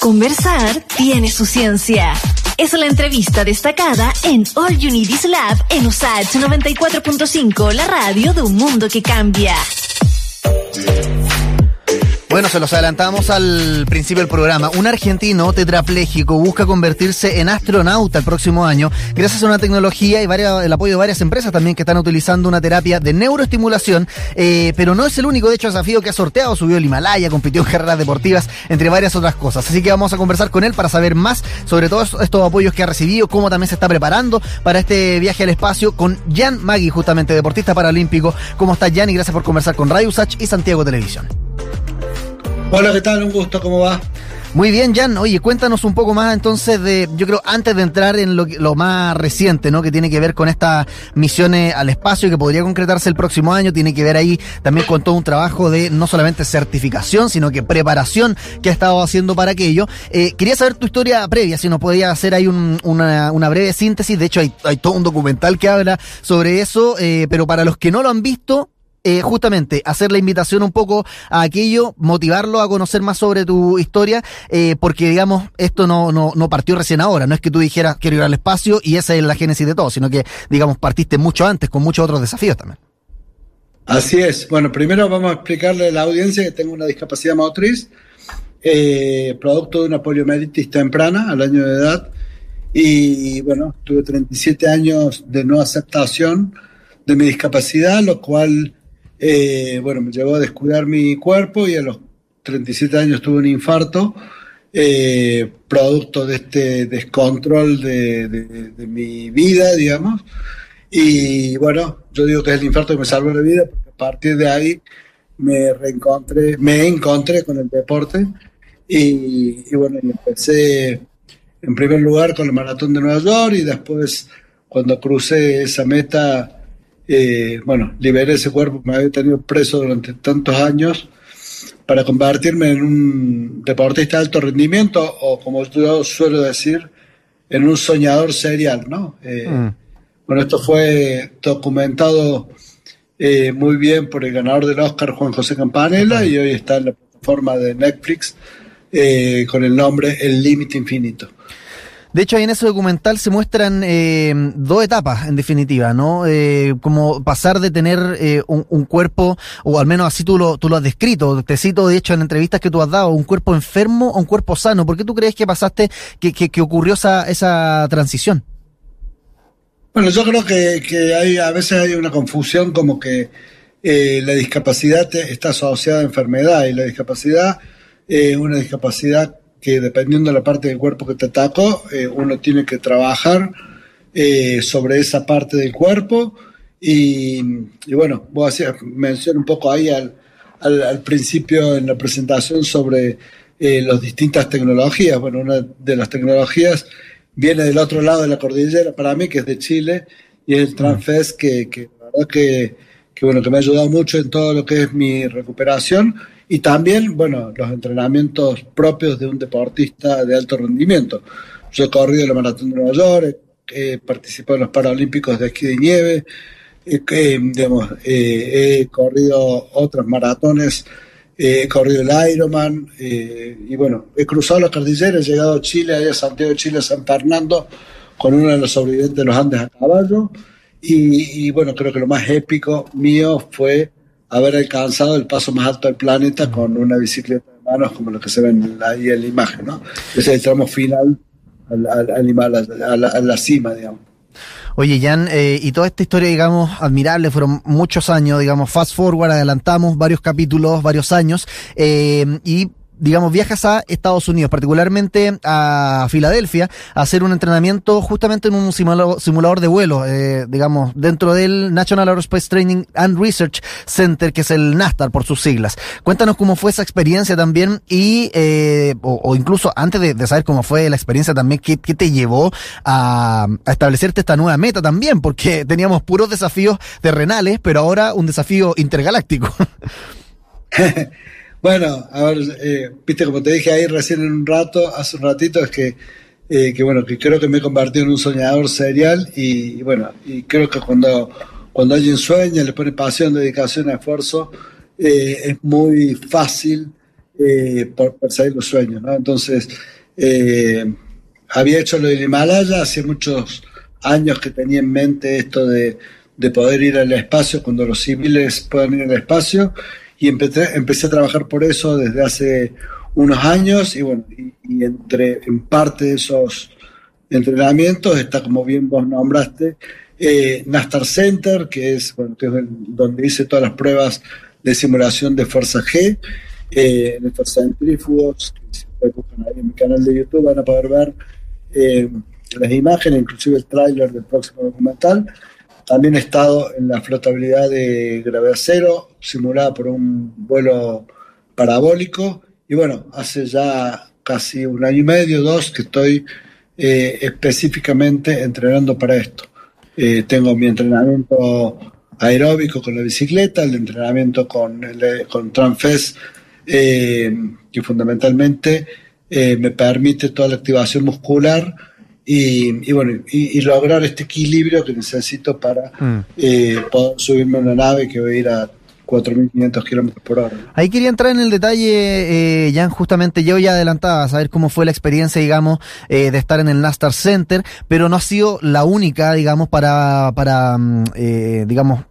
Conversar tiene su ciencia. Es la entrevista destacada en All Is Lab en USAH 94.5, la radio de un mundo que cambia. Bueno, se los adelantamos al principio del programa. Un argentino tetrapléjico busca convertirse en astronauta el próximo año gracias a una tecnología y el apoyo de varias empresas también que están utilizando una terapia de neuroestimulación, eh, pero no es el único, de hecho, desafío que ha sorteado. Subió el Himalaya, compitió en carreras deportivas, entre varias otras cosas. Así que vamos a conversar con él para saber más sobre todos estos apoyos que ha recibido, cómo también se está preparando para este viaje al espacio con Jan Magui, justamente deportista paralímpico. ¿Cómo está Jan? Y gracias por conversar con Radio Usach y Santiago Televisión. Hola, ¿qué tal? Un gusto, ¿cómo va? Muy bien, Jan. Oye, cuéntanos un poco más entonces de, yo creo, antes de entrar en lo, lo, más reciente, ¿no? Que tiene que ver con estas misiones al espacio que podría concretarse el próximo año, tiene que ver ahí también con todo un trabajo de no solamente certificación, sino que preparación que ha estado haciendo para aquello. Eh, quería saber tu historia previa, si nos podía hacer ahí un, una, una, breve síntesis. De hecho, hay, hay, todo un documental que habla sobre eso, eh, pero para los que no lo han visto, eh, justamente hacer la invitación un poco a aquello, motivarlo a conocer más sobre tu historia, eh, porque digamos, esto no, no, no partió recién ahora, no es que tú dijeras quiero ir al espacio y esa es la génesis de todo, sino que digamos partiste mucho antes con muchos otros desafíos también. Así es. Bueno, primero vamos a explicarle a la audiencia que tengo una discapacidad motriz, eh, producto de una poliomielitis temprana al año de edad, y bueno, tuve 37 años de no aceptación de mi discapacidad, lo cual eh, bueno, me llevó a descuidar mi cuerpo y a los 37 años tuve un infarto, eh, producto de este descontrol de, mi vida, digamos. Y bueno, yo digo que es el infarto que me salvó la vida, porque a partir de ahí me reencontré, me encontré con el deporte y, y bueno, empecé en primer lugar con el maratón de Nueva York y después cuando crucé esa meta eh, bueno, liberé ese cuerpo que me había tenido preso durante tantos años para convertirme en un deportista de alto rendimiento o, como yo suelo decir, en un soñador serial, ¿no? Eh, mm. Bueno, esto fue documentado eh, muy bien por el ganador del Oscar, Juan José Campanella, y hoy está en la plataforma de Netflix eh, con el nombre El Límite Infinito. De hecho, ahí en ese documental se muestran eh, dos etapas, en definitiva, ¿no? Eh, como pasar de tener eh, un, cuerpo, o al menos así tú lo, tú lo has descrito, te cito de hecho en entrevistas que tú has dado, un cuerpo enfermo o un cuerpo sano. ¿Por qué tú crees que pasaste, que, que, que ocurrió esa, esa transición? Bueno, yo creo que, que hay, a veces hay una confusión como que eh, la discapacidad está asociada a enfermedad y la discapacidad es una discapacidad que dependiendo de la parte del cuerpo que te atacó, eh, uno tiene que trabajar eh, sobre esa parte del cuerpo. Y, y bueno, voy a hacer mención un poco ahí al, al, al, principio en la presentación sobre eh, las distintas tecnologías. Bueno, una de las tecnologías viene del otro lado de la cordillera para mí, que es de Chile, y es el Transfest, que, que la verdad que, que, bueno, que me ha ayudado mucho en todo lo que es mi recuperación y también, bueno, los entrenamientos propios de un deportista de alto rendimiento. Yo he corrido la Maratón de Nueva York, he participado en los Paralímpicos de esquí de nieve, he, digamos, eh, he corrido otras maratones, eh, he corrido el Ironman, eh, y bueno, he cruzado las cordilleras, he llegado a Chile, a Santiago de Chile, a San Fernando, con uno de los sobrevivientes de los Andes a caballo, y, y bueno, creo que lo más épico mío fue haber alcanzado el paso más alto del planeta con una bicicleta de manos como lo que se ve ahí en la imagen, ¿no? Ese es el tramo final al, al, al, a, la, a la cima, digamos. Oye, Jan, eh, y toda esta historia, digamos, admirable, fueron muchos años, digamos, fast forward, adelantamos varios capítulos, varios años, eh, y digamos, viajas a Estados Unidos, particularmente a Filadelfia, a hacer un entrenamiento justamente en un simulador, de vuelo, eh, digamos, dentro del National Aerospace Training and Research Center, que es el NASTAR por sus siglas. Cuéntanos cómo fue esa experiencia también y, eh, o, incluso antes de, saber cómo fue la experiencia también, ¿qué, qué te llevó a, establecerte esta nueva meta también? Porque teníamos puros desafíos terrenales, pero ahora un desafío intergaláctico. Bueno, a ver, eh, viste, como te dije ahí recién en un rato, hace un ratito, es que, eh, que bueno, que creo que me he convertido en un soñador serial y, bueno, y creo que cuando, cuando alguien sueña, le pone pasión, dedicación, esfuerzo, eh, es muy fácil eh, perseguir los sueños, ¿no? Entonces, eh, había hecho lo del Himalaya hace muchos años que tenía en mente esto de, poder ir al espacio cuando los civiles puedan ir al espacio y empecé, empecé a trabajar por eso desde hace unos años y bueno, y, entre en parte de esos entrenamientos está como bien vos nombraste eh, Nastar Center que es, donde hice todas las pruebas de simulación de fuerza G eh, en estos centrífugos que si buscan ahí en mi canal de YouTube van a poder ver eh, las imágenes, inclusive el tráiler del próximo documental. También he estado en la flotabilidad de gravedad cero, simulada por un vuelo parabólico. Y bueno, hace ya casi un año y medio, dos, que estoy eh, específicamente entrenando para esto. Eh, tengo mi entrenamiento aeróbico con la bicicleta, el entrenamiento con, con Transfest, que fundamentalmente me permite toda la activación muscular y, bueno, y, lograr este equilibrio que necesito para mm. eh, poder subirme a una nave que va a ir a 4.500 kilómetros por hora. Ahí quería entrar en el detalle, eh, Jan, justamente yo ya adelantaba a saber cómo fue la experiencia, digamos, eh, de estar en el Nastar Center, pero no ha sido la única, digamos, para, para mm, eh, digamos,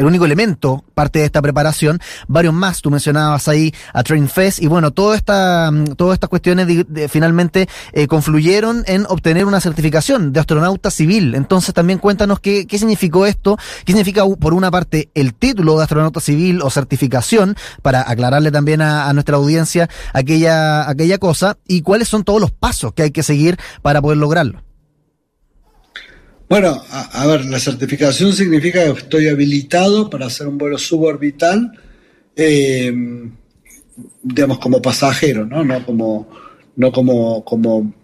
el único elemento, parte de esta preparación, varios más, tú mencionabas ahí a Train Fest, y bueno, toda esta, mm, todas estas cuestiones finalmente eh, confluyeron en obtener una certificación de astronauta civil. Entonces también cuéntanos qué, qué significó esto, qué significa por una parte el título de astronauta civil o certificación, para aclararle también a, a nuestra audiencia aquella, aquella cosa, y cuáles son todos los pasos que hay que seguir para poder lograrlo. Bueno, a, ver, la certificación significa que estoy habilitado para hacer un vuelo suborbital, eh, digamos, como pasajero, ¿no? No como, no como, como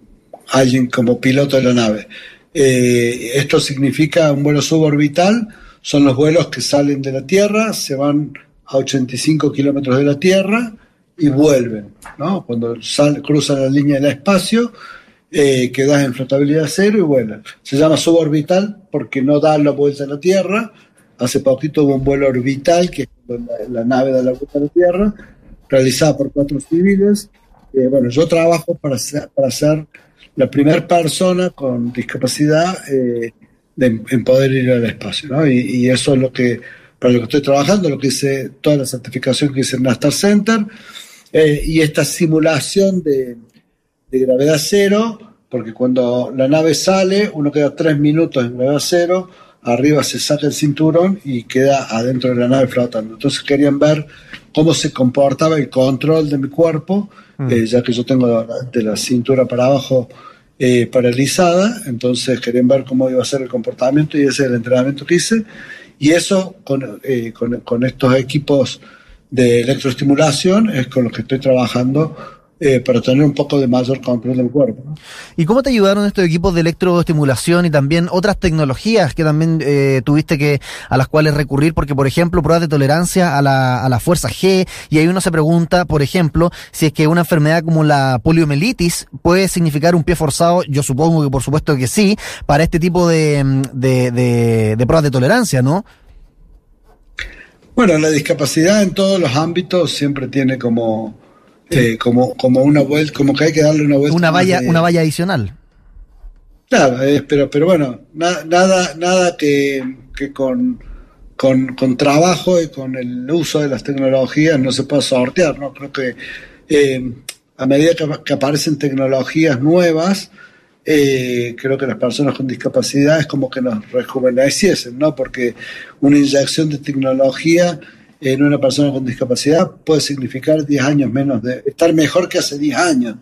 alguien, como piloto de la nave. Eh, esto significa un vuelo suborbital, son los vuelos que salen de la Tierra, se van a 85 kilómetros de la Tierra y vuelven, ¿no? Cuando cruzan la línea del espacio, eh, que en flotabilidad cero y vuela. Se llama suborbital porque no da la vuelta a la Tierra. Hace poquito hubo un vuelo orbital, que es la, nave da la vuelta a la Tierra, realizada por cuatro civiles. Eh, bueno, yo trabajo para ser, para ser la primera persona con discapacidad eh, en poder ir al espacio, ¿no? Y, eso es lo que, para lo que estoy trabajando, lo que hice, toda la certificación que hice en Nastar Center, eh, y esta simulación de, de gravedad cero, porque cuando la nave sale, uno queda tres minutos en gravedad cero, arriba se saca el cinturón y queda adentro de la nave flotando. Entonces querían ver cómo se comportaba el control de mi cuerpo, mm. eh, ya que yo tengo de la cintura para abajo eh, paralizada, entonces querían ver cómo iba a ser el comportamiento y ese es el entrenamiento que hice. Y eso con, eh, con, con estos equipos de electroestimulación es con los que estoy trabajando eh, para tener un poco de mayor control del cuerpo. ¿Y cómo te ayudaron estos equipos de electroestimulación y también otras tecnologías que también eh, tuviste que a las cuales recurrir? Porque, por ejemplo, pruebas de tolerancia a la, a la fuerza G, y ahí uno se pregunta, por ejemplo, si es que una enfermedad como la poliomielitis puede significar un pie forzado, yo supongo que por supuesto que sí, para este tipo de, de, de, de pruebas de tolerancia, ¿no? Bueno, la discapacidad en todos los ámbitos siempre tiene como eh, como, como una vuelta, como que hay que darle una vuelta. Una valla, una valla adicional. Claro, pero, pero bueno, nada, nada que, que con, con, trabajo y con el uso de las tecnologías no se pueda sortear, ¿no? Creo que eh, a medida que, aparecen tecnologías nuevas, eh, creo que las personas con discapacidad es como que nos rejuveneciesen, ¿no? Porque una inyección de tecnología en una persona con discapacidad puede significar 10 años menos de estar mejor que hace 10 años.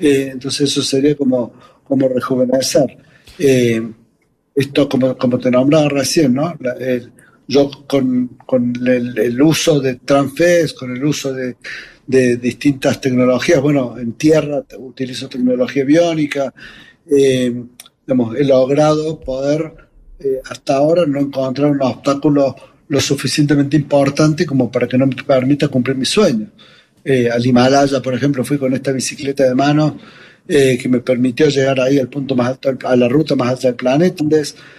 Eh, entonces eso sería como, como rejuvenecer. Eh, esto, como, como te nombraba recién, ¿no? yo con, con el, uso de Transfest, con el uso de, de, distintas tecnologías, bueno, en tierra utilizo tecnología biónica, eh, he logrado poder hasta ahora no encontrar un obstáculo lo suficientemente importante como para que no me permita cumplir mis sueños. Eh, al Himalaya, por ejemplo, fui con esta bicicleta de mano eh, que me permitió llegar ahí al punto más alto, a la ruta más alta del planeta.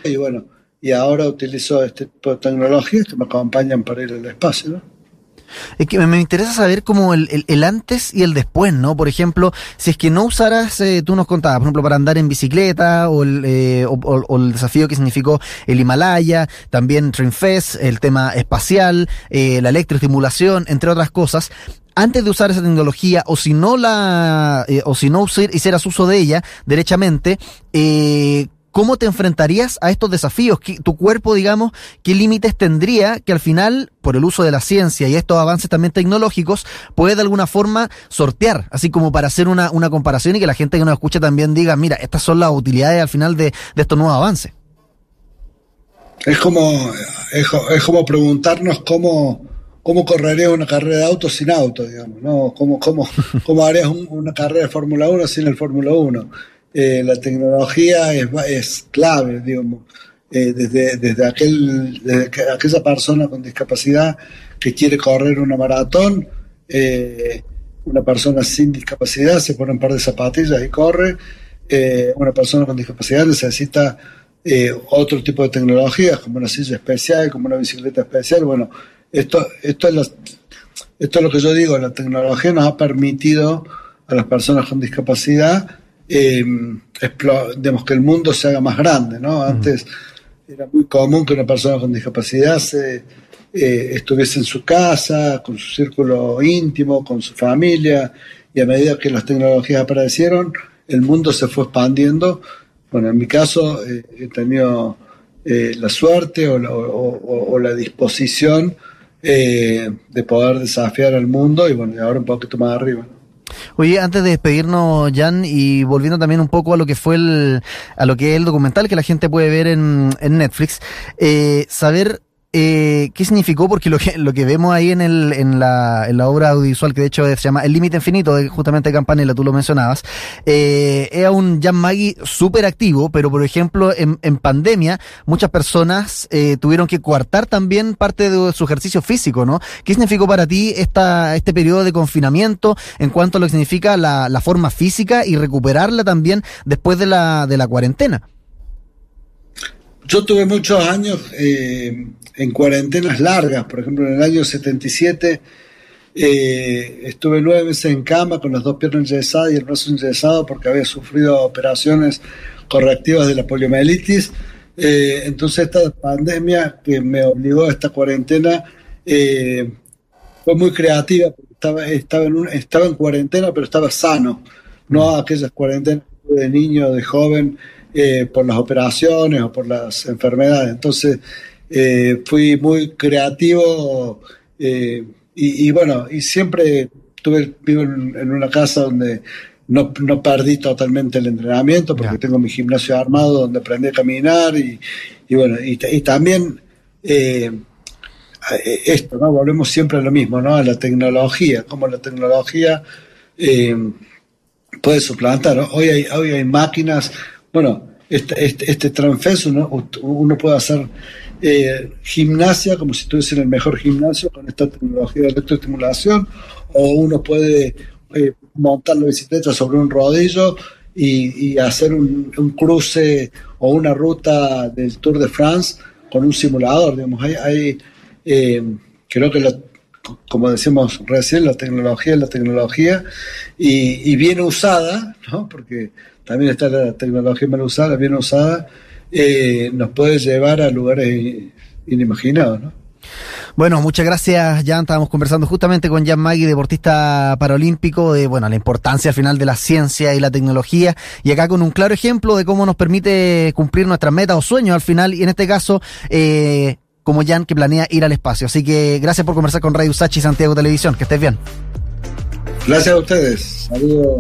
Y bueno, y ahora utilizo este tipo de tecnologías que me acompañan para ir al espacio. Es que me interesa saber como el, el, antes y el después, ¿no? Por ejemplo, si es que no usaras, eh, tú nos contabas, por ejemplo, para andar en bicicleta o el, eh, o, el desafío que significó el Himalaya, también Trinfest, el tema espacial, eh, la electroestimulación, entre otras cosas antes de usar esa tecnología o si no la o si no hicieras uso de ella derechamente eh, ¿Cómo te enfrentarías a estos desafíos? ¿Tu cuerpo, digamos, qué límites tendría que al final, por el uso de la ciencia y estos avances también tecnológicos, puede de alguna forma sortear? Así como para hacer una, una comparación y que la gente que nos escucha también diga, mira, estas son las utilidades al final de, estos nuevos avances. Es como, es, como preguntarnos cómo, cómo correrías una carrera de auto sin auto, digamos, ¿no? ¿Cómo, cómo, cómo harías una carrera de Fórmula 1 sin el Fórmula 1? Eh, la tecnología es, es clave, digamos, eh, desde, desde, aquel, desde aquella persona con discapacidad que quiere correr una maratón, eh, una persona sin discapacidad se pone un par de zapatillas y corre, una persona con discapacidad necesita otro tipo de tecnologías, como una silla especial, como una bicicleta especial, bueno, esto, esto, es esto es lo que yo digo, la tecnología nos ha permitido a las personas con discapacidad eh, digamos, que el mundo se haga más grande, ¿no? Antes era muy común que una persona con discapacidad se, eh, estuviese en su casa, con su círculo íntimo, con su familia, y a medida que las tecnologías aparecieron, el mundo se fue expandiendo. Bueno, en mi caso eh, he tenido eh, la suerte o la, o la disposición de poder desafiar al mundo y bueno, y ahora un poquito más arriba. Oye, antes de despedirnos, Jan, y volviendo también un poco a lo que fue el, a lo que es el documental que la gente puede ver en, Netflix, eh, saber eh, ¿qué significó? Porque lo que, lo que vemos ahí en, el, en, la, en la obra audiovisual, que de hecho se llama El Límite Infinito, de justamente Campanella, tú lo mencionabas, eh, era un Jan Magui súper activo, pero por ejemplo, en, en pandemia, muchas personas eh, tuvieron que coartar también parte de su ejercicio físico, ¿no? ¿Qué significó para ti esta, este periodo de confinamiento en cuanto a lo que significa la, la forma física y recuperarla también después de la, de la cuarentena? Yo tuve muchos años eh, en cuarentenas largas, por ejemplo, en el año 77 eh, estuve nueve meses en cama con las dos piernas enyesadas y el brazo enyesado porque había sufrido operaciones correctivas de la poliomielitis. Eh, entonces esta pandemia que me obligó a esta cuarentena fue muy creativa, porque estaba, estaba, en estaba en cuarentena pero estaba sano, no aquellas cuarentenas de niño, de joven eh, por las operaciones o por las enfermedades. Entonces eh, fui muy creativo eh, y, bueno, y siempre tuve, vivo en, una casa donde no, no, perdí totalmente el entrenamiento porque tengo mi gimnasio armado donde aprendí a caminar y, bueno, y, también esto, ¿no? Volvemos siempre a lo mismo, ¿no? A la tecnología, como la tecnología puede suplantar. Hoy, hay, hoy hay máquinas bueno, este, este, transfeso, uno puede hacer eh, gimnasia como si estuviese en el mejor gimnasio con esta tecnología de electroestimulación, o uno puede eh, montar la bicicleta sobre un rodillo y, hacer un, cruce o una ruta del Tour de France con un simulador. Digamos, hay, eh, creo que como decimos recién, la tecnología es la tecnología y, y bien usada, ¿no? porque también está la tecnología mal usada, bien usada, eh, nos puede llevar a lugares inimaginados, ¿no? Bueno, muchas gracias, Jan. Estábamos conversando justamente con Jan Magui, deportista paralímpico, de bueno, la importancia al final de la ciencia y la tecnología, y acá con un claro ejemplo de cómo nos permite cumplir nuestras metas o sueños al final, y en este caso, eh, como Jan que planea ir al espacio. Así que gracias por conversar con Radio Sachi Santiago Televisión. Que estés bien. Gracias a ustedes. Saludos.